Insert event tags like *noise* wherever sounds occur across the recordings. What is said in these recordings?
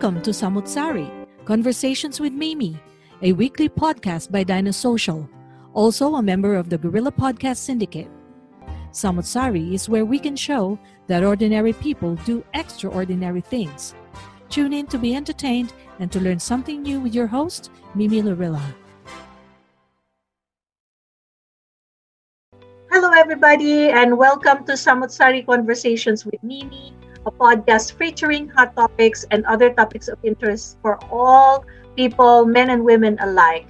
Welcome to Samutsari, Conversations with Mimi, a weekly podcast by Dinosocial, also a member of the Gorilla Podcast Syndicate. Samutsari is where we can show that ordinary people do extraordinary things. Tune in to be entertained and to learn something new with your host, Mimi Lorilla. Hello, everybody, and welcome to Samutsari Conversations with Mimi, a podcast featuring hot topics and other topics of interest for all people, men and women alike.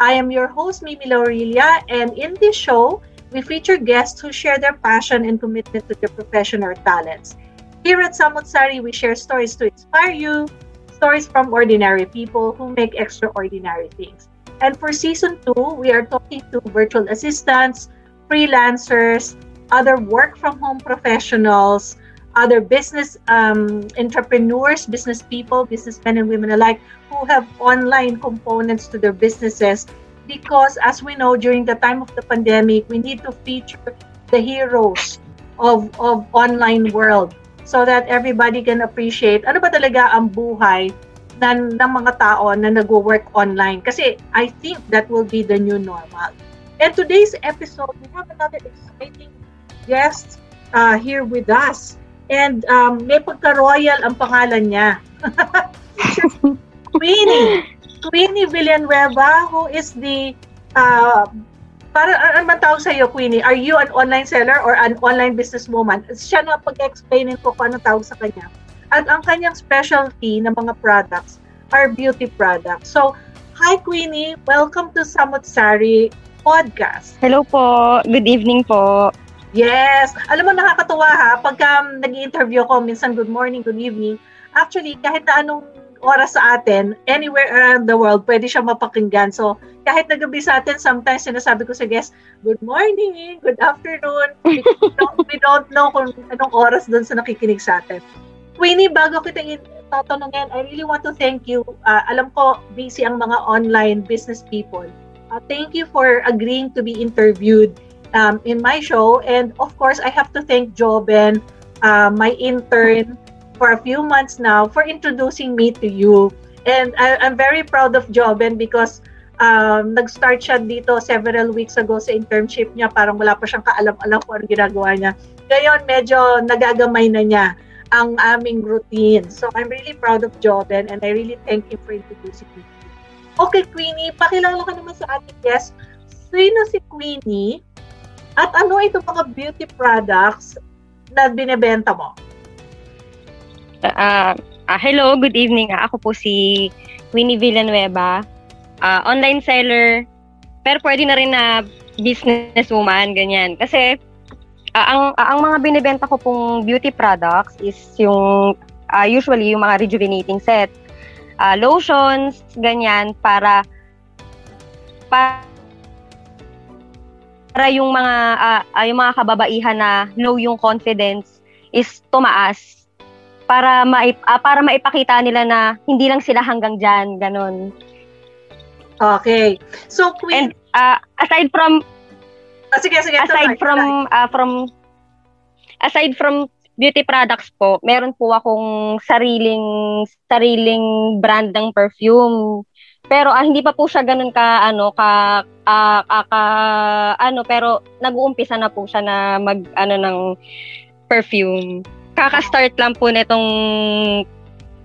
I am your host, Mimi Laurelia, and in this show, we feature guests who share their passion and commitment to their profession or talents. Here at Samutsari, we share stories to inspire you, stories from ordinary people who make extraordinary things. And for season two, we are talking to virtual assistants, freelancers, other work from home professionals, other business um, entrepreneurs, business people, businessmen and women alike who have online components to their businesses. Because as we know, during the time of the pandemic, we need to feature the heroes of, of online world so that everybody can appreciate ano ba talaga ang buhay ng, ng mga tao na nag-work online. Kasi I think that will be the new normal. And today's episode, we have another exciting guest uh, here with us. And um, may pagka-royal ang pangalan niya. *laughs* Queenie. Queenie Villanueva, who is the, uh, para ano man tawag sa iyo, Queenie? Are you an online seller or an online businesswoman? Siya na pag-explainin ko kung ano tawag sa kanya. At ang kanyang specialty ng mga products are beauty products. So, hi Queenie, welcome to Samot Sari Podcast. Hello po, good evening po. Yes. Alam mo, nakakatuwa ha. Pagka um, nag-interview ko, minsan good morning, good evening. Actually, kahit na anong oras sa atin, anywhere around the world, pwede siya mapakinggan. So, kahit nagabi sa atin, sometimes sinasabi ko sa guest, good morning, good afternoon. *laughs* We don't, we don't know kung anong oras doon sa nakikinig sa atin. Queenie, bago kita tatanungin, I really want to thank you. Uh, alam ko, busy ang mga online business people. Uh, thank you for agreeing to be interviewed um, in my show. And of course, I have to thank Joben, uh, my intern, for a few months now for introducing me to you. And I, I'm very proud of Joben because um, nag-start siya dito several weeks ago sa internship niya. Parang wala pa siyang kaalam-alam kung ano ginagawa niya. Ngayon, medyo nagagamay na niya ang aming routine. So, I'm really proud of Joben and I really thank him for introducing me. Okay, Queenie, pakilala ka naman sa ating guest. Sino si Queenie? At ano ito mga beauty products na binebenta mo? Uh, uh, hello, good evening. Ako po si Winnie Villanueva. Uh, online seller, pero pwede na rin na businesswoman, ganyan. Kasi uh, ang uh, ang mga binebenta ko pong beauty products is yung uh, usually yung mga rejuvenating set, uh, lotions, ganyan para para para yung mga uh, uh, yung mga kababaihan na low yung confidence is tumaas para maip, uh, para maipakita nila na hindi lang sila hanggang diyan ganun. Okay. So Queen And uh, aside from oh, sige sige aside from uh, from aside from beauty products po, meron po akong sariling sariling brand ng perfume. Pero ah, hindi pa po siya ganun ka ano ka ah, ah, ka ano pero nag-uumpisa na po siya na mag ano ng perfume. Kaka-start lang po nitong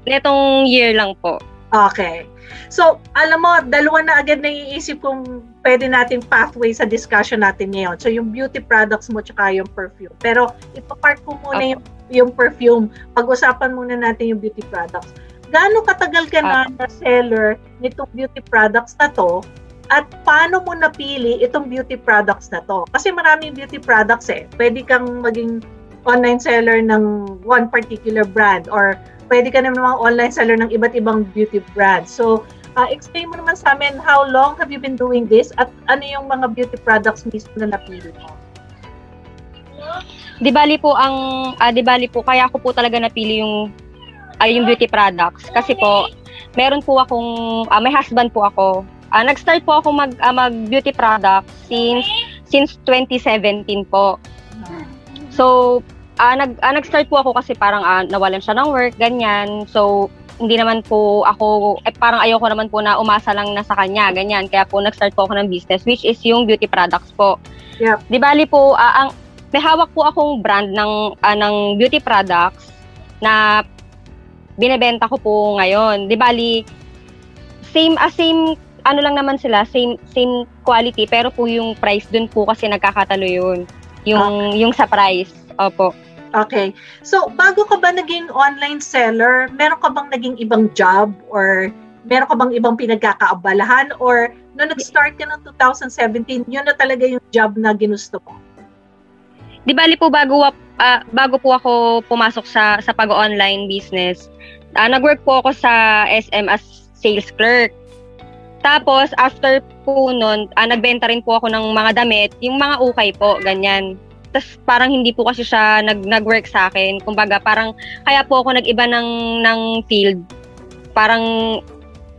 netong year lang po. Okay. So, alam mo, dalawa na agad naiisip kong pwede nating pathway sa discussion natin ngayon. So, yung beauty products mo tsaka yung perfume. Pero, ipapart ko muna Opo. yung, yung perfume. Pag-usapan muna natin yung beauty products. Gaano katagal ka na na seller nitong beauty products na to? At paano mo napili itong beauty products na to? Kasi maraming beauty products eh. Pwede kang maging online seller ng one particular brand or pwede ka naman online seller ng iba't ibang beauty brands. So, uh, explain mo naman sa amin how long have you been doing this at ano yung mga beauty products mismo na napili mo? Di bali po ang ah, di bali po kaya ako po talaga napili yung ay yung beauty products kasi po meron po akong ah, may husband po ako. Ah, nag-start po ako mag ah, mag beauty products since since 2017 po. So, ah, nag ah, nag-start po ako kasi parang ah, nawalan siya ng work, ganyan. So, hindi naman po ako, eh, parang ayoko naman po na umasa lang na sa kanya, ganyan. Kaya po nag-start po ako ng business, which is yung beauty products po. Yep. Di bali po, ah, ang, may hawak po akong brand ng, ah, ng beauty products na binebenta ko po ngayon. Di bali, same, ah, same, ano lang naman sila, same, same quality, pero po yung price dun po kasi nagkakatalo yun. Yung, yung sa price. Opo. Okay. So, bago ka ba naging online seller, meron ka bang naging ibang job or meron ka bang ibang pinagkakaabalahan or no nag-start ka ng 2017, yun na talaga yung job na ginusto mo? Di bali po bago ah, bago po ako pumasok sa sa pag-online business, ah, nag-work po ako sa SM as sales clerk. Tapos after po noon, ah, nagbenta rin po ako ng mga damit, yung mga ukay po, ganyan. Tapos parang hindi po kasi siya nag nag-work sa akin. Kumbaga parang kaya po ako nag-iba ng ng field. Parang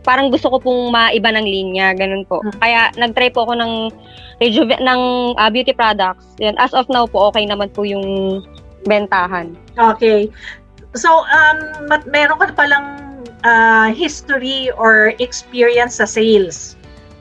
parang gusto ko pong maiba ng linya, ganun po. Hmm. Kaya nag-try po ako ng rejuve ng ah, beauty products. Yan. As of now po, okay naman po yung bentahan. Okay. So, um, mat- meron ka palang uh, history or experience sa sales.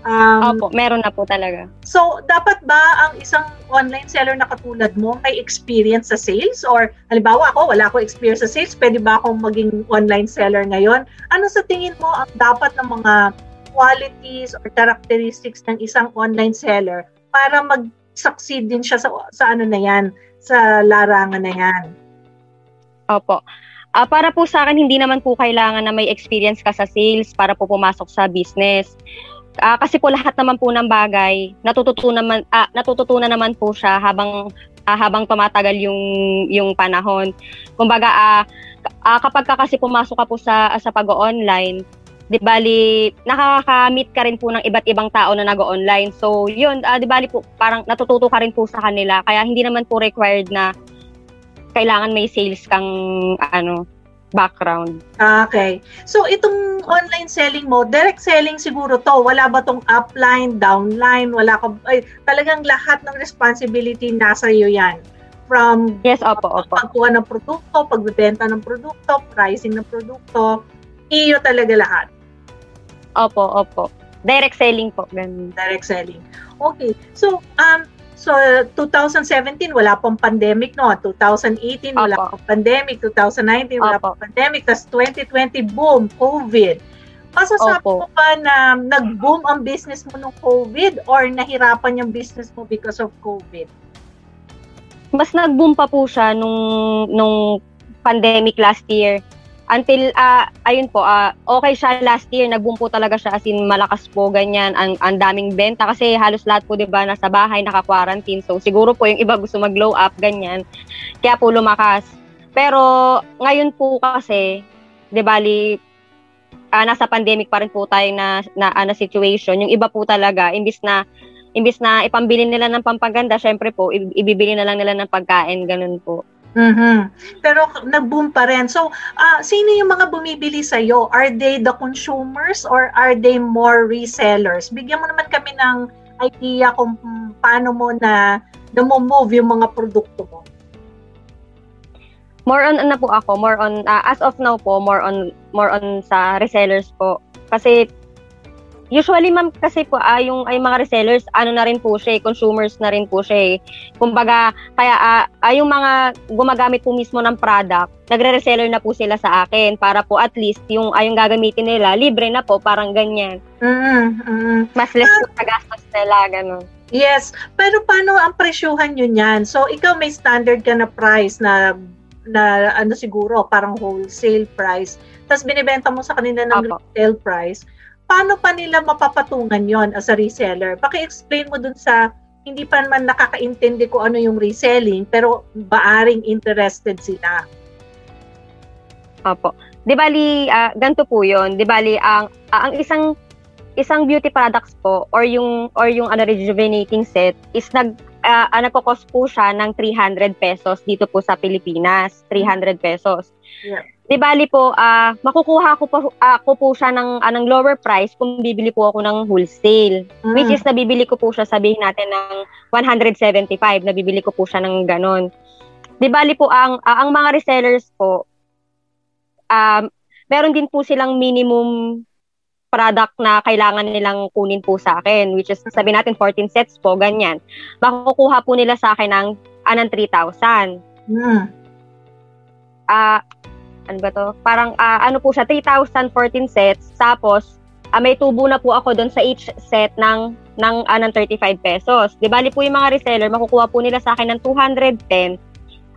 Um, Opo, meron na po talaga. So, dapat ba ang isang online seller na katulad mo may experience sa sales? Or, halimbawa ako, wala ako experience sa sales, pwede ba akong maging online seller ngayon? Ano sa tingin mo ang dapat ng mga qualities or characteristics ng isang online seller para mag-succeed din siya sa, sa ano na yan, sa larangan na yan? Opo. Ah, para po sa akin, hindi naman po kailangan na may experience ka sa sales para po pumasok sa business. Ah, kasi po lahat naman po ng bagay, natututunan naman ah, natututunan naman po siya habang ah, habang tumatagal yung yung panahon. Kumbaga k- ah, kapag ka kasi pumasok ka po sa sa pag-online, di bali nakaka-meet ka rin po ng iba't ibang tao na nag-online. So, yun, ah, di bali po parang natututo ka rin po sa kanila. Kaya hindi naman po required na kailangan may sales kang ano background. Okay. So, itong online selling mo, direct selling siguro to. Wala ba tong upline, downline? Wala ka, ay, talagang lahat ng responsibility nasa iyo yan. From Yes, opo, opo. pagkuha ng produkto, pagbebenta ng produkto, pricing ng produkto, iyo talaga lahat. Opo, opo. Direct selling po, ganun. Direct selling. Okay. So, um, so 2017 wala pang pandemic no 2018 wala Opo. pang pandemic 2019 wala Opo. pang pandemic tas 2020 boom COVID Masasabi Opo. mo ba na nag-boom ang business mo nung COVID or nahirapan yung business mo because of COVID? Mas nag-boom pa po siya nung nung pandemic last year. Until ah ayun po, ah okay siya last year, nag-boom po talaga siya as in malakas po ganyan, ang ang daming benta kasi halos lahat po 'di ba nasa bahay naka-quarantine. So siguro po yung iba gusto mag-glow up ganyan. Kaya po lumakas. Pero ngayon po kasi 'di bali ah, nasa pandemic pa rin po tayo na na ano situation. Yung iba po talaga imbis na imbis na ipambili nila ng pampaganda, syempre po ibibili na lang nila ng pagkain, ganun po. Mhm. Pero nag-boom pa rin. So, ah, sino yung mga bumibili sa iyo? Are they the consumers or are they more resellers? Bigyan mo naman kami ng idea kung paano mo na na-move yung mga produkto mo. More on ano po ako, more on ah, as of now po, more on more on sa resellers po. Kasi usually ma'am kasi po ah, yung ay mga resellers ano na rin po siya, eh, consumers na rin po siya. Eh. Kumbaga kaya ah, yung mga gumagamit po mismo ng product, nagre-reseller na po sila sa akin para po at least yung ay yung gagamitin nila libre na po, parang ganyan. Mm, mm. Mas less po sa gastos nila ganun. Yes. Pero paano ang presyuhan nyo niyan? So, ikaw may standard ka na price na na ano siguro, parang wholesale price. Tapos binibenta mo sa kanila ng Opo. retail price. Paano pa nila mapapatungan yon as a reseller? Paki-explain mo dun sa hindi pa naman nakakaintindi ko ano yung reselling, pero baaring interested sila. Opo. Di bali, ah, ganito po yun. Di bali, ang, ah, ang isang isang beauty products po or yung or yung ano rejuvenating set is nag uh, ano po cost po siya ng 300 pesos dito po sa Pilipinas 300 pesos Yeah. Di bali po ah, makukuha ko po ako po siya ng anong lower price kung bibili po ako ng wholesale Mm. which is nabibili ko po siya sabihin natin ng 175 nabibili ko po siya ng ganon di bali po ang ah, ang mga resellers po um meron din po silang minimum product na kailangan nilang kunin po sa akin which is sabi natin 14 sets po ganyan makukuha po nila sa akin ng anang 3,000 Mm. ah ano ba to? Parang ah, ano po siya 3,014 sets tapos ah, may tubo na po ako doon sa each set ng ng ah, ng 35 pesos. Di bali po yung mga reseller makukuha po nila sa akin ng 210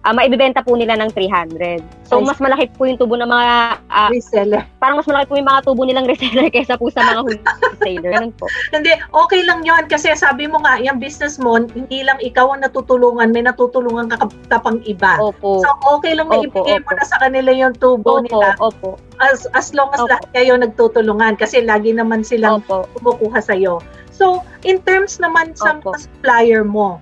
ah maibebenta po nila ng 300. So mas malaki po yung tubo ng mga ah, Reseller. parang mas malaki po yung mga tubo nilang *laughs* reseller kaysa po sa mga wholesaler. Ganun po. Hindi, okay lang yon kasi sabi mo nga, yung business mo, hindi lang ikaw ang natutulungan, may natutulungan ka kapang iba. Opo. So, okay lang na Opo, ibigay mo opo. na sa kanila yung tubo Opo, nila opo, as, as long as Opo. lahat kayo nagtutulungan kasi lagi naman silang opo. kumukuha sa'yo. So, in terms naman sa Opo. supplier mo,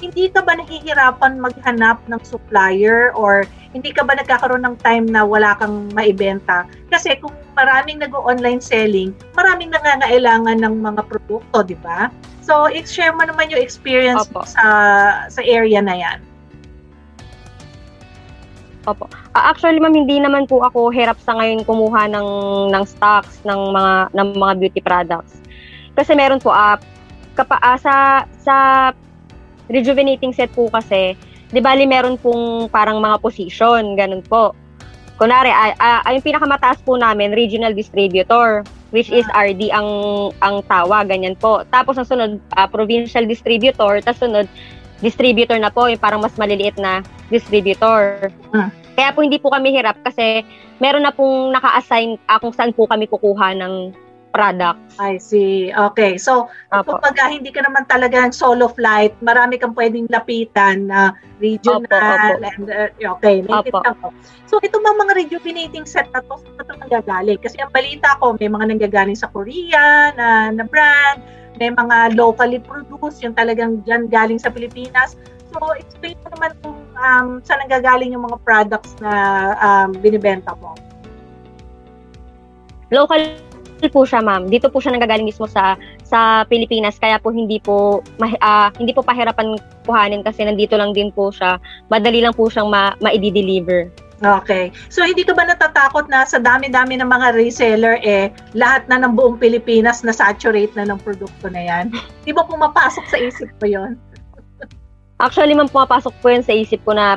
hindi ka ba nahihirapan maghanap ng supplier or hindi ka ba nagkakaroon ng time na wala kang maibenta? Kasi kung maraming nag-online selling, maraming nangangailangan ng mga produkto, di ba? So, i-share mo naman yung experience Opo. sa sa area na yan. Ah, actually, ma'am, hindi naman po ako hirap sa ngayon kumuha ng ng stocks ng mga ng mga beauty products. Kasi meron po ah kapa, ah, sa sa rejuvenating set po kasi, 'di bali meron pong parang mga position, ganun po. Kunari, ay, ah, ay, yung pinakamataas po namin, regional distributor, which is RD ang ang tawag, ganyan po. Tapos ang sunod, ah, provincial distributor, tapos sunod, distributor na po, yung parang mas maliliit na distributor. Ah. Kaya po hindi po kami hirap kasi meron na pong naka-assign ah, kung saan po kami kukuha ng products. I see. Okay. So, Opo. Kumbaga, hindi ka naman talagang solo flight. Marami kang pwedeng lapitan na regional. Opo, opo. And, uh, okay, naintindihan ko. So, ito bang mga rejuvenating set na to, saan ito nanggagaling? Kasi ang balita ko, may mga nanggagaling sa Korea na, na brand, may mga locally produced, yung talagang dyan galing sa Pilipinas. So, explain mo naman kung um, saan nanggagaling yung mga products na um, binibenta mo. Local po siya, ma'am. Dito po siya nanggagaling mismo sa sa Pilipinas kaya po hindi po ah, hindi po pahirapan kuhanin kasi nandito lang din po siya. Madali lang po siyang ma- ma-deliver. Okay. So, hindi ka ba natatakot na sa dami-dami ng mga reseller, eh, lahat na ng buong Pilipinas na saturate na ng produkto na yan? Di ba pumapasok sa isip ko yon? Actually, ma'am, pumapasok po yun sa isip ko na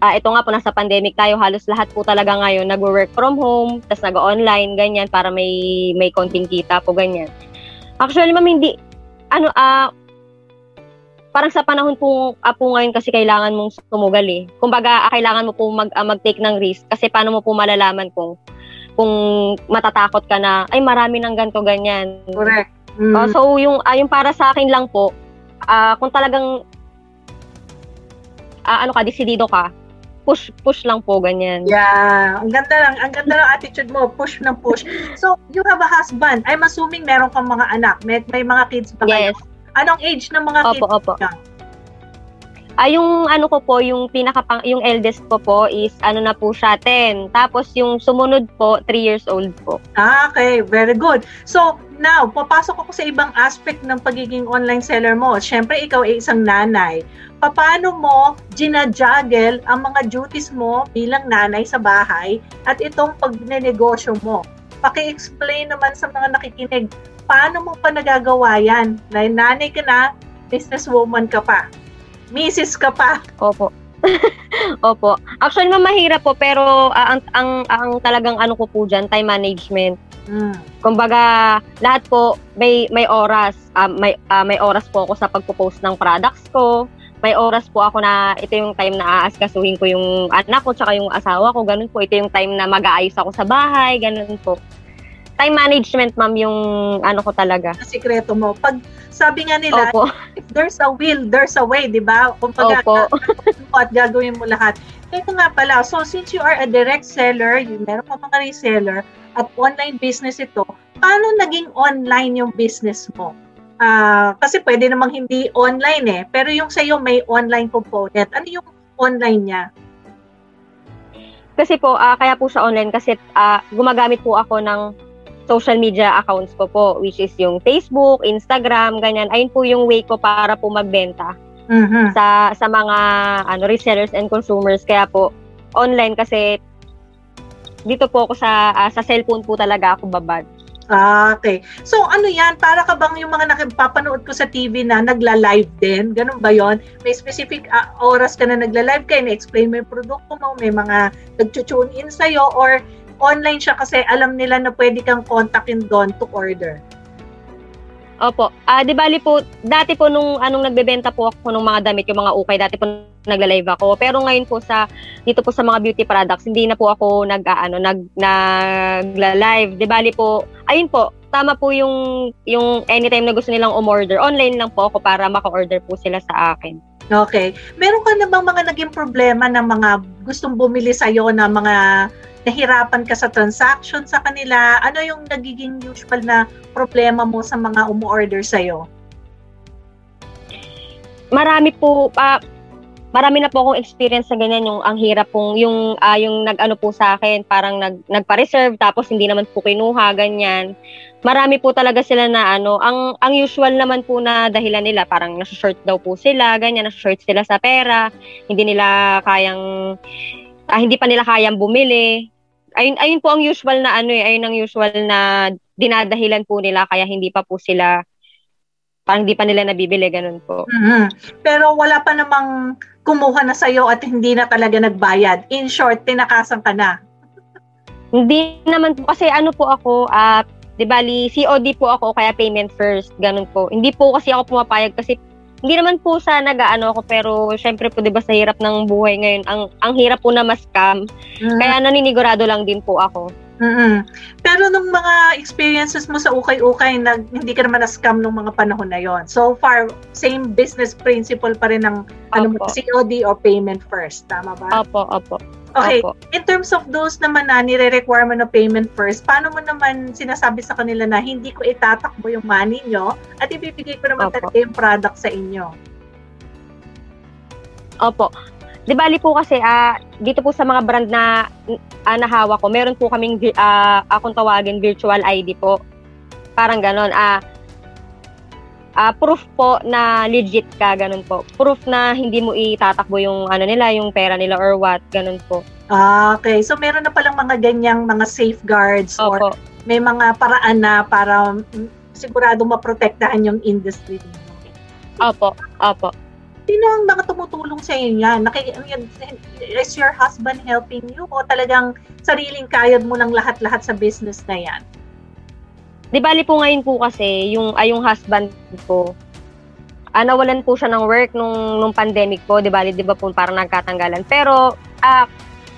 ah, ito nga po, nasa pandemic tayo, halos lahat po talaga ngayon nag-work from home, tas nag-online, ganyan, para may may konting kita po, ganyan. Actually, ma'am, hindi, ano, ah, parang sa panahon po, ah, po ngayon kasi kailangan mong tumugal eh. Kumbaga, ah, kailangan mo po mag, ah, mag-take ng risk kasi paano mo po malalaman kung kung matatakot ka na, ay marami ng ganto ganyan. Correct. Mm. Oh, so yung ah, yung para sa akin lang po, ah kung talagang ah, ano ka, desidido ka, push push lang po ganyan. Yeah, ang ganda lang, ang ganda lang attitude mo, push ng push. So, you have a husband. I'm assuming meron kang mga anak. May, may mga kids ba kayo? Yes. Anong age ng mga Opo, kids? opo. niya? Ah, yung ano ko po, yung pinaka yung eldest ko po is ano na po siya 10. Tapos yung sumunod po 3 years old po. Ah, okay, very good. So, now, papasok ako sa ibang aspect ng pagiging online seller mo. Siyempre, ikaw ay isang nanay. Paano mo ginajuggle ang mga duties mo bilang nanay sa bahay at itong pagnenegosyo mo? Paki-explain naman sa mga nakikinig, paano mo pa nagagawa yan? Na nanay ka na, businesswoman ka pa. Mrs. ka pa. Opo. *laughs* Opo. Actually, ma'am, mahirap po, pero uh, ang, ang, ang talagang ano ko po dyan, time management. Mm. Kumbaga, lahat po may may oras, uh, may uh, may oras po ako sa pagpo-post ng products ko. May oras po ako na ito yung time na aaskasuhin ko yung anak ko tsaka yung asawa ko, ganun po. Ito yung time na mag-aayos ako sa bahay, ganun po. Time management, ma'am, yung ano ko talaga. Sikreto mo. Pag sabi nga nila, Opo. if there's a will, there's a way, di ba? Kung pag mo *laughs* at gagawin mo lahat. Ito nga pala, so since you are a direct seller, you meron pa mga reseller, at online business ito, paano naging online yung business mo? Ah, kasi pwede namang hindi online eh, pero yung sa'yo may online component. Ano yung online niya? Kasi po, ah, kaya po sa online kasi ah, gumagamit po ako ng social media accounts ko po, which is yung Facebook, Instagram, ganyan. Ayun po yung way ko para po magbenta Mhm. sa sa mga ano resellers and consumers. Kaya po online kasi dito po ako sa ah, sa cellphone po talaga ako babad. Ah, okay. So ano yan? Para ka bang yung mga nakipapanood ko sa TV na nagla-live din? Ganun ba yon? May specific ah, oras ka na nagla-live ka, na-explain mo yung produkto mo, may mga nag-tune in sa'yo, or online siya kasi alam nila na pwede kang kontakin doon to order. Opo. Ah, di bali po, dati po nung anong nagbebenta po ako ng mga damit, yung mga ukay, dati po nagla-live ako. Pero ngayon po sa dito po sa mga beauty products, hindi na po ako nag ano, nag nagla-live. Di bali po, ayun po, tama po yung yung anytime na gusto nilang umorder, online lang po ako para maka-order po sila sa akin. Okay. Meron ka na bang mga naging problema ng mga gustong bumili sa'yo na mga nahirapan ka sa transaction sa kanila? Ano yung nagiging usual na problema mo sa mga umu-order sa'yo? Marami po pa marami na po akong experience sa ganyan yung ang hirap pong yung ah, yung nag-ano po sa akin parang nag nagpa-reserve tapos hindi naman po kinuha ganyan. Marami po talaga sila na ano, ang ang usual naman po na dahilan nila parang nasa-short daw po sila, ganyan nasa-short sila sa pera, hindi nila kayang ah, hindi pa nila kayang bumili. Ayun ayun po ang usual na ano eh, ayun ang usual na dinadahilan po nila kaya hindi pa po sila parang hindi pa nila nabibili ganun po. Mhm. Pero wala pa namang kumuha na sa'yo at hindi na talaga nagbayad. In short, tinakasan ka na. *laughs* Hindi naman po kasi ano po ako, ah, 'di bali COD po ako kaya payment first, ganun po. Hindi po kasi ako pumapayag kasi hindi naman po sa nag-ano ako pero syempre po 'di ba sa hirap ng buhay ngayon, ang ang hirap po na ma-scam. Mhm. Kaya naninigurado lang din po ako. Mhm. Pero nung mga experiences mo sa ukay-ukay, nag, hindi ka naman na-scam nung mga panahon na yon. So far, same business principle pa rin ng ano mo. COD or payment first. Tama ba? Opo, opo. Okay, Opo. in terms of those naman na nire-require mo na payment first, paano mo naman sinasabi sa kanila na hindi ko itatakbo yung money nyo at ibibigay ko naman Opo. talaga yung product sa inyo? Opo. Di bali po kasi ah dito po sa mga brand na ah, nahawa ko, meron po kaming ah, akong tawagin virtual ID po. Parang ganon. Ah ah, proof po na legit ka, ganun po. Proof na hindi mo itatakbo yung ano nila, yung pera nila or what, ganun po. Ah, okay. So meron na palang mga ganyang mga safeguards or Opo. may mga paraan na para mm, sigurado maprotektahan yung industry. Opo. Opo. Sino ang mga tumutulong sa inyo yan? Naki, yan- is your husband helping you o talagang sariling kayod mo lang lahat-lahat sa business na yan? Di bali po ngayon po kasi yung ay yung husband ko ah, nawalan po siya ng work nung nung pandemic po, di bali di ba po parang nagkatanggalan. Pero ah,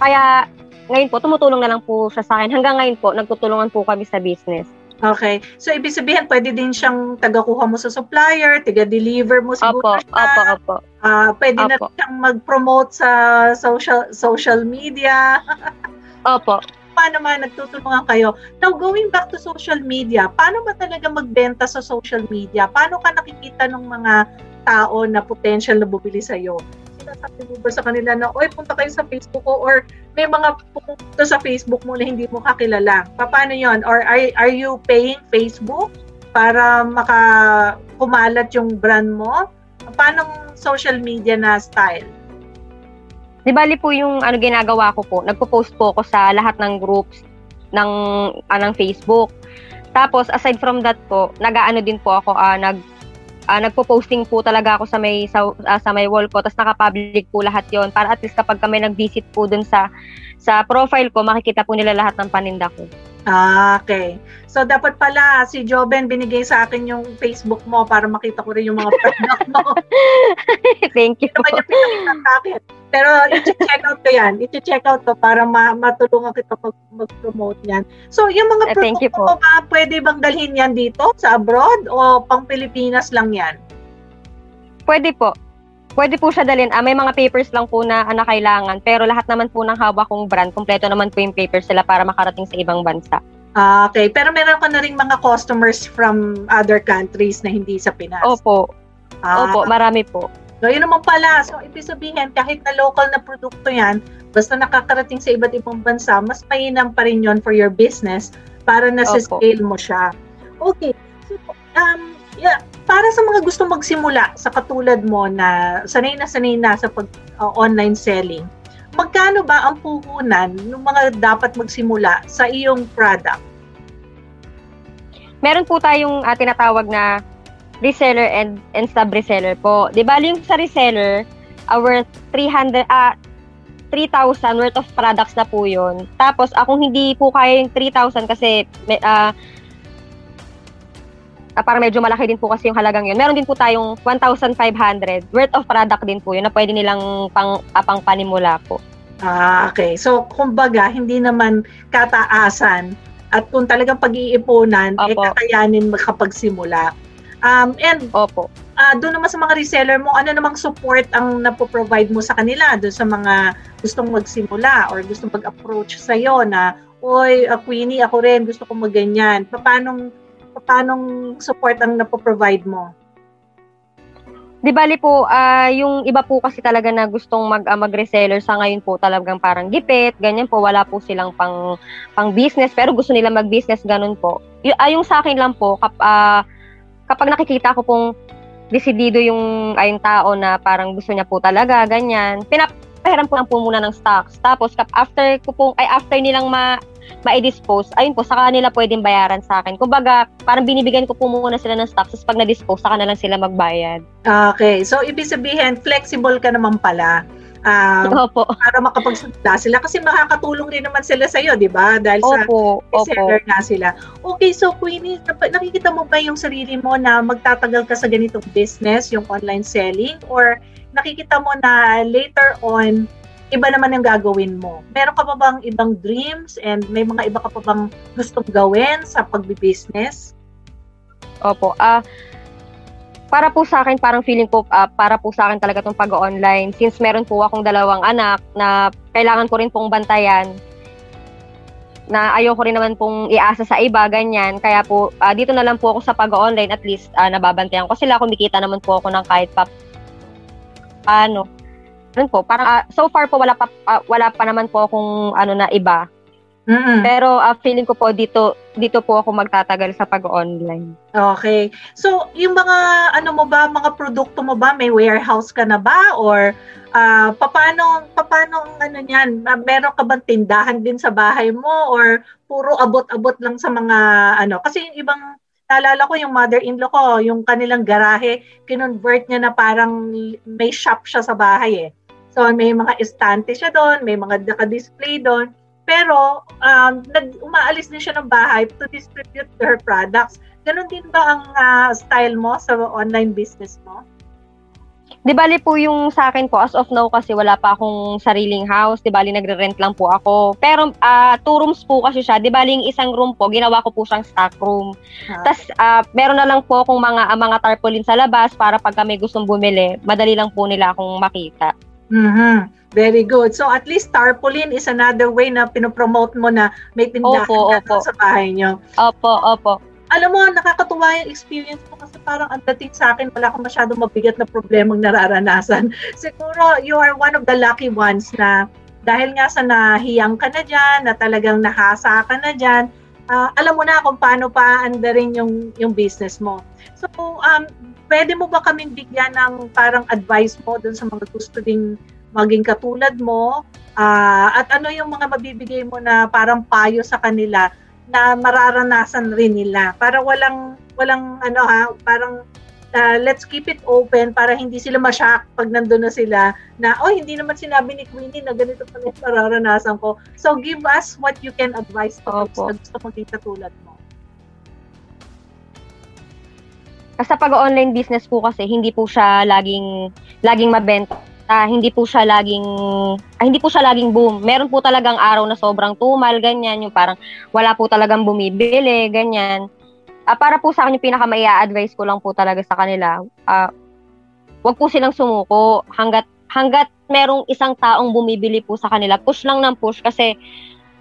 kaya ngayon po tumutulong na lang po siya sa akin. Hanggang ngayon po nagtutulungan po kami sa business. Okay. So, ibig sabihin, pwede din siyang taga-kuha mo sa supplier, taga-deliver mo siguro Opo, siya. opo, opo. Ah, pwede na Opo. siyang mag-promote sa social social media. *laughs* Opo. Paano man nagtutulungan kayo? Now, going back to social media, paano ba talaga magbenta sa social media? Paano ka nakikita ng mga tao na potential na bumili sa'yo? Sinasabi ba sa kanila na, oy, punta kayo sa Facebook ko or may mga pumunta sa Facebook mo na hindi mo kakilala. Pa- Paano yon? Or are, are you paying Facebook para maka kumalat yung brand mo? Paano social media na style? Di bali po yung ano ginagawa ko po, nagpo-post po ako sa lahat ng groups ng ah, ng Facebook. Tapos, aside from that po, nag-ano din po ako, uh, nag, uh, nagpo-posting po talaga ako sa may sa, uh, sa may wall ko tapos naka-public po lahat 'yon para at least kapag kami nag-visit po dun sa sa profile ko makikita po nila lahat ng paninda ko. Ah, okay. So, dapat pala, si Joben, binigay sa akin yung Facebook mo para makita ko rin yung mga product mo. *laughs* Thank you. Naman niya pinakita sa akin. Pero, i-check out ko yan. I-check out ko para ma- matulungan kita mag- mag-promote yan. So, yung mga uh, produkto mo ba, pwede bang dalhin yan dito sa abroad o pang Pilipinas lang yan? Pwede po. Pwede po siya dalhin. Ah, may mga papers lang po na, na kailangan. Pero lahat naman po ng hawak kong brand, kompleto naman po yung papers sila para makarating sa ibang bansa. Ah, okay. Pero meron ka na rin mga customers from other countries na hindi sa Pinas? Opo. Ah, Opo, marami po. So, yun naman pala. So, ibig sabihin, kahit na local na produkto yan, basta nakakarating sa iba't ibang bansa, mas mainam pa rin yun for your business para na scale mo siya. Okay. So, um, yeah, para sa mga gusto magsimula sa katulad mo na sanay na sanay na sa pag uh, online selling, magkano ba ang puhunan ng mga dapat magsimula sa iyong product? Meron po tayong uh, tinatawag na reseller and and sub reseller po. 'Di ba yung sa reseller, uh, worth 300 uh, 3,000 worth of products na po 'yon. Tapos akong hindi po kaya yung 3,000 kasi uh, uh, parang medyo malaki din po kasi yung halagang yun. Meron din po tayong 1,500 worth of product din po yun na pwede nilang pang, uh, pang panimula po. Ah, okay. So, kumbaga, hindi naman kataasan at kung talagang pag-iipunan, eh, Opo. eh kakayanin makapagsimula. Um, and Opo. Uh, doon naman sa mga reseller mo, ano namang support ang napo-provide mo sa kanila doon sa mga gustong magsimula or gustong mag-approach sa iyo na, Oy, uh, Queenie, ako rin, gusto ko maganyan. Paano paanong support ang napo-provide mo? Di bali po, uh, yung iba po kasi talaga na gustong mag, uh, mag-reseller sa ngayon po talagang parang gipit, ganyan po, wala po silang pang, pang business, pero gusto nila mag-business, ganun po. Y- uh, yung sa akin lang po, kap, uh, kapag nakikita ko pong desidido yung ayong tao na parang gusto niya po talaga, ganyan, pinapahiram po lang po muna ng stocks. Tapos, kap, after ko pong, ay after nilang ma, ma-dispose, ayun po, saka nila pwedeng bayaran sa akin. Kumbaga, parang binibigyan ko po muna sila ng stock, tapos pag na-dispose, saka na lang sila magbayad. Okay. So, ibig sabihin, flexible ka naman pala. Um, opo. Para makapagsunda sila. Kasi makakatulong rin naman sila sa iyo, di ba? Dahil opo, sa reseller nga sila. Okay, so Queenie, nakikita mo ba yung sarili mo na magtatagal ka sa ganitong business, yung online selling? Or nakikita mo na later on, iba naman ang gagawin mo. Meron ka pa bang ibang dreams and may mga iba ka pa bang gustong gawin sa pagbi-business? Opo. Ah, uh, para po sa akin, parang feeling ko, uh, para po sa akin talaga itong pag-online. Since meron po akong dalawang anak na kailangan ko rin pong bantayan, na ayoko rin naman pong iasa sa iba, ganyan. Kaya po, uh, dito na lang po ako sa pag-online, at least uh, nababantayan ko sila, kumikita naman po ako ng kahit pa paano rin po, parang uh, so far po wala pa uh, wala pa naman po akong ano na iba. Mm-mm. Pero uh, feeling ko po dito dito po ako magtatagal sa pag-online. Okay. So, yung mga ano mo ba, mga produkto mo ba, may warehouse ka na ba or uh, paano paano ano niyan? Meron ka bang tindahan din sa bahay mo or puro abot-abot lang sa mga ano? Kasi yung ibang naalala ko yung mother-in-law ko, yung kanilang garahe, kinonvert niya na parang may shop siya sa bahay eh. So may mga estante siya doon, may mga naka-display doon. Pero um, nag umaalis din siya ng bahay to distribute her products. Ganon din ba ang uh, style mo sa online business mo? Di bali po yung sa akin po, as of now kasi wala pa akong sariling house. Di bali nagre-rent lang po ako. Pero uh, two rooms po kasi siya. Di bali yung isang room po, ginawa ko po siyang stock room. Huh? Tapos uh, meron na lang po akong mga, uh, mga tarpaulin sa labas para pag kami gustong bumili, madali lang po nila akong makita. Mm-hmm. Very good. So at least tarpaulin is another way na pinopromote mo na may tindahan opo, opo. sa bahay nyo. Opo, opo. Alam mo, nakakatuwa yung experience mo kasi parang ang dating sa akin, wala akong masyadong mabigat na problemang nararanasan. *laughs* Siguro, you are one of the lucky ones na dahil nga sa nahiyang ka na dyan, na talagang nahasa ka na dyan, uh, alam mo na kung paano pa rin yung, yung business mo. So, um, pwede mo ba kaming bigyan ng parang advice mo dun sa mga gusto ding maging katulad mo? Uh, at ano yung mga mabibigay mo na parang payo sa kanila na mararanasan rin nila para walang walang ano ha parang uh, let's keep it open para hindi sila ma-shock pag nandun na sila na oh hindi naman sinabi ni Queenie na ganito pala yung mararanasan ko so give us what you can advise to Opo. na gusto maging katulad mo Sa pag-online business po kasi, hindi po siya laging laging mabenta. Hindi po siya laging ah, hindi po siya laging boom. Meron po talagang araw na sobrang tumal, ganyan, yung parang wala po talagang bumibili, ganyan. Ah, para po sa akin yung pinaka advice ko lang po talaga sa kanila, ah, wag po silang sumuko hanggat hanggat merong isang taong bumibili po sa kanila. Push lang ng push kasi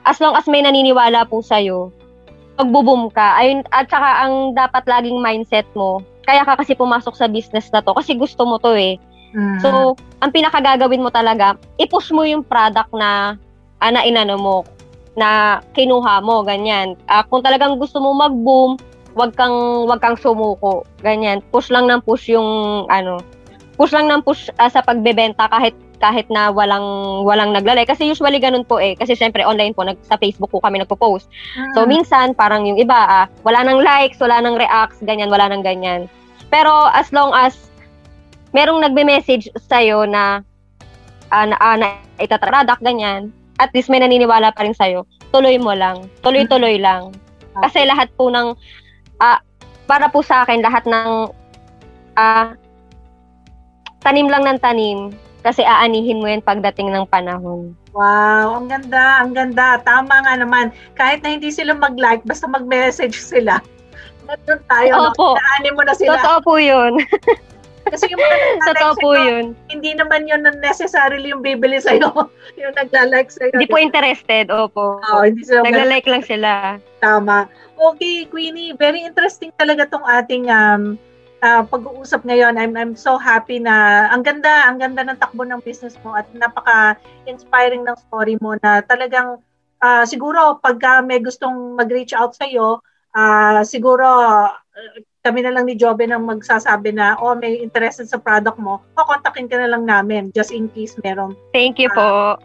as long as may naniniwala po sa iyo, magbo-boom ka. Ayun, at saka ang dapat laging mindset mo, kaya ka kasi pumasok sa business na to kasi gusto mo to eh. Mm. So, ang pinakagagawin mo talaga, i-push mo yung product na na inano mo, na kinuha mo, ganyan. Uh, kung talagang gusto mo mag-boom, wag kang wag kang sumuko, ganyan. Push lang ng push yung ano, push lang ng push uh, sa pagbebenta kahit kahit na walang walang naglalay kasi usually ganun po eh kasi syempre online po nag, sa Facebook po kami nagpo-post. So Mm. minsan parang yung iba ah, wala nang likes, wala nang reacts, ganyan, wala nang ganyan. Pero as long as merong nagbe-message sa iyo na uh, na, uh, na itatradak ganyan, at least may naniniwala pa rin sa iyo. Tuloy mo lang. Tuloy-tuloy lang. Kasi lahat po ng ah, para po sa akin lahat ng ah, tanim lang ng tanim kasi aanihin mo yan pagdating ng panahon. Wow, ang ganda, ang ganda. Tama nga naman. Kahit na hindi sila mag-like, basta mag-message sila. *laughs* Nandun tayo. Opo. No? Naanin mo na sila. Totoo po yun. *laughs* Kasi yung mga *laughs* Totoo po sa'yo, yun. hindi naman yun necessarily yung bibili sa'yo. *laughs* yung nagla-like sa'yo. Hindi po interested. Opo. Oo, hindi sila Nagla-like lang sila. Tama. Okay, Queenie, very interesting talaga tong ating um, uh, pag-uusap ngayon. I'm I'm so happy na ang ganda, ang ganda ng takbo ng business mo at napaka-inspiring ng story mo na talagang uh, siguro pagka may gustong mag-reach out sa iyo, uh, siguro uh, kami na lang ni Jobe nang magsasabi na oh may interested sa product mo, pakontakin ka na lang namin just in case meron Thank you po.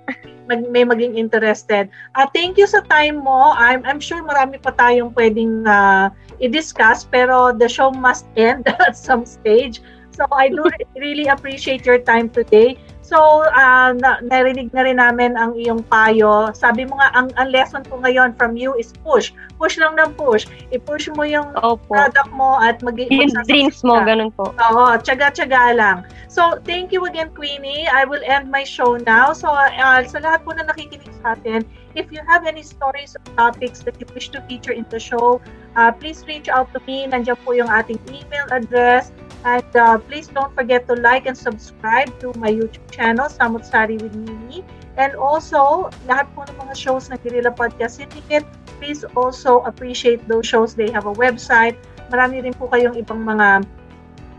mag, may maging interested. Uh, thank you sa time mo. I'm, I'm sure marami pa tayong pwedeng uh, i-discuss pero the show must end *laughs* at some stage. So I do *laughs* really appreciate your time today. So, uh, na, narinig na rin namin ang iyong payo. Sabi mo nga, ang, ang lesson ko ngayon from you is push. Push lang ng push. I-push mo yung Opo. product mo at mag Yung dreams mo, ganun po. Oo, tsaga-tsaga lang. So, thank you again, Queenie. I will end my show now. So, uh, sa lahat po na nakikinig sa atin, if you have any stories or topics that you wish to feature in the show, uh, please reach out to me. Nandiyan po yung ating email address. And uh, please don't forget to like and subscribe to my YouTube channel, Samut Sari with Mimi. And also, lahat po ng mga shows ng Guerrilla Podcast Syndicate, please also appreciate those shows. They have a website. Marami rin po kayong ibang mga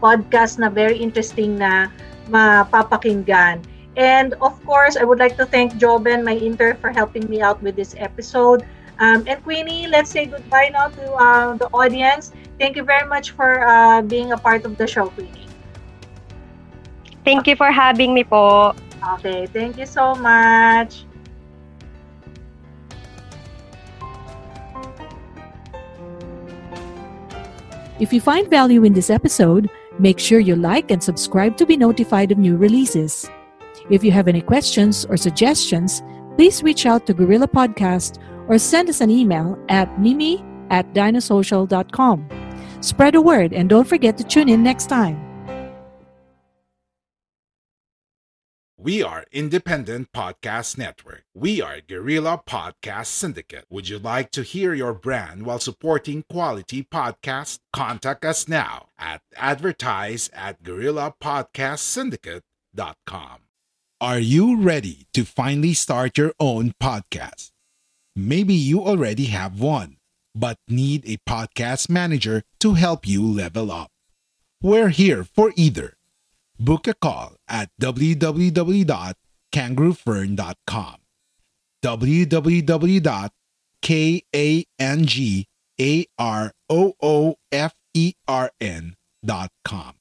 podcast na very interesting na mapapakinggan. And of course, I would like to thank Joben, my intern, for helping me out with this episode. Um, and Queenie, let's say goodbye now to uh, the audience. Thank you very much for uh, being a part of the show, Queenie. Thank you for having me po. Okay, thank you so much. If you find value in this episode, make sure you like and subscribe to be notified of new releases. If you have any questions or suggestions, please reach out to Gorilla Podcast or send us an email at mimi at dinosocial.com. Spread the word and don't forget to tune in next time. We are Independent Podcast Network. We are Guerrilla Podcast Syndicate. Would you like to hear your brand while supporting quality podcasts? Contact us now at advertise at guerrillapodcastsyndicate.com. Are you ready to finally start your own podcast? Maybe you already have one, but need a podcast manager to help you level up. We're here for either. Book a call at www.kangaroofern.com. www.kangaroofern.com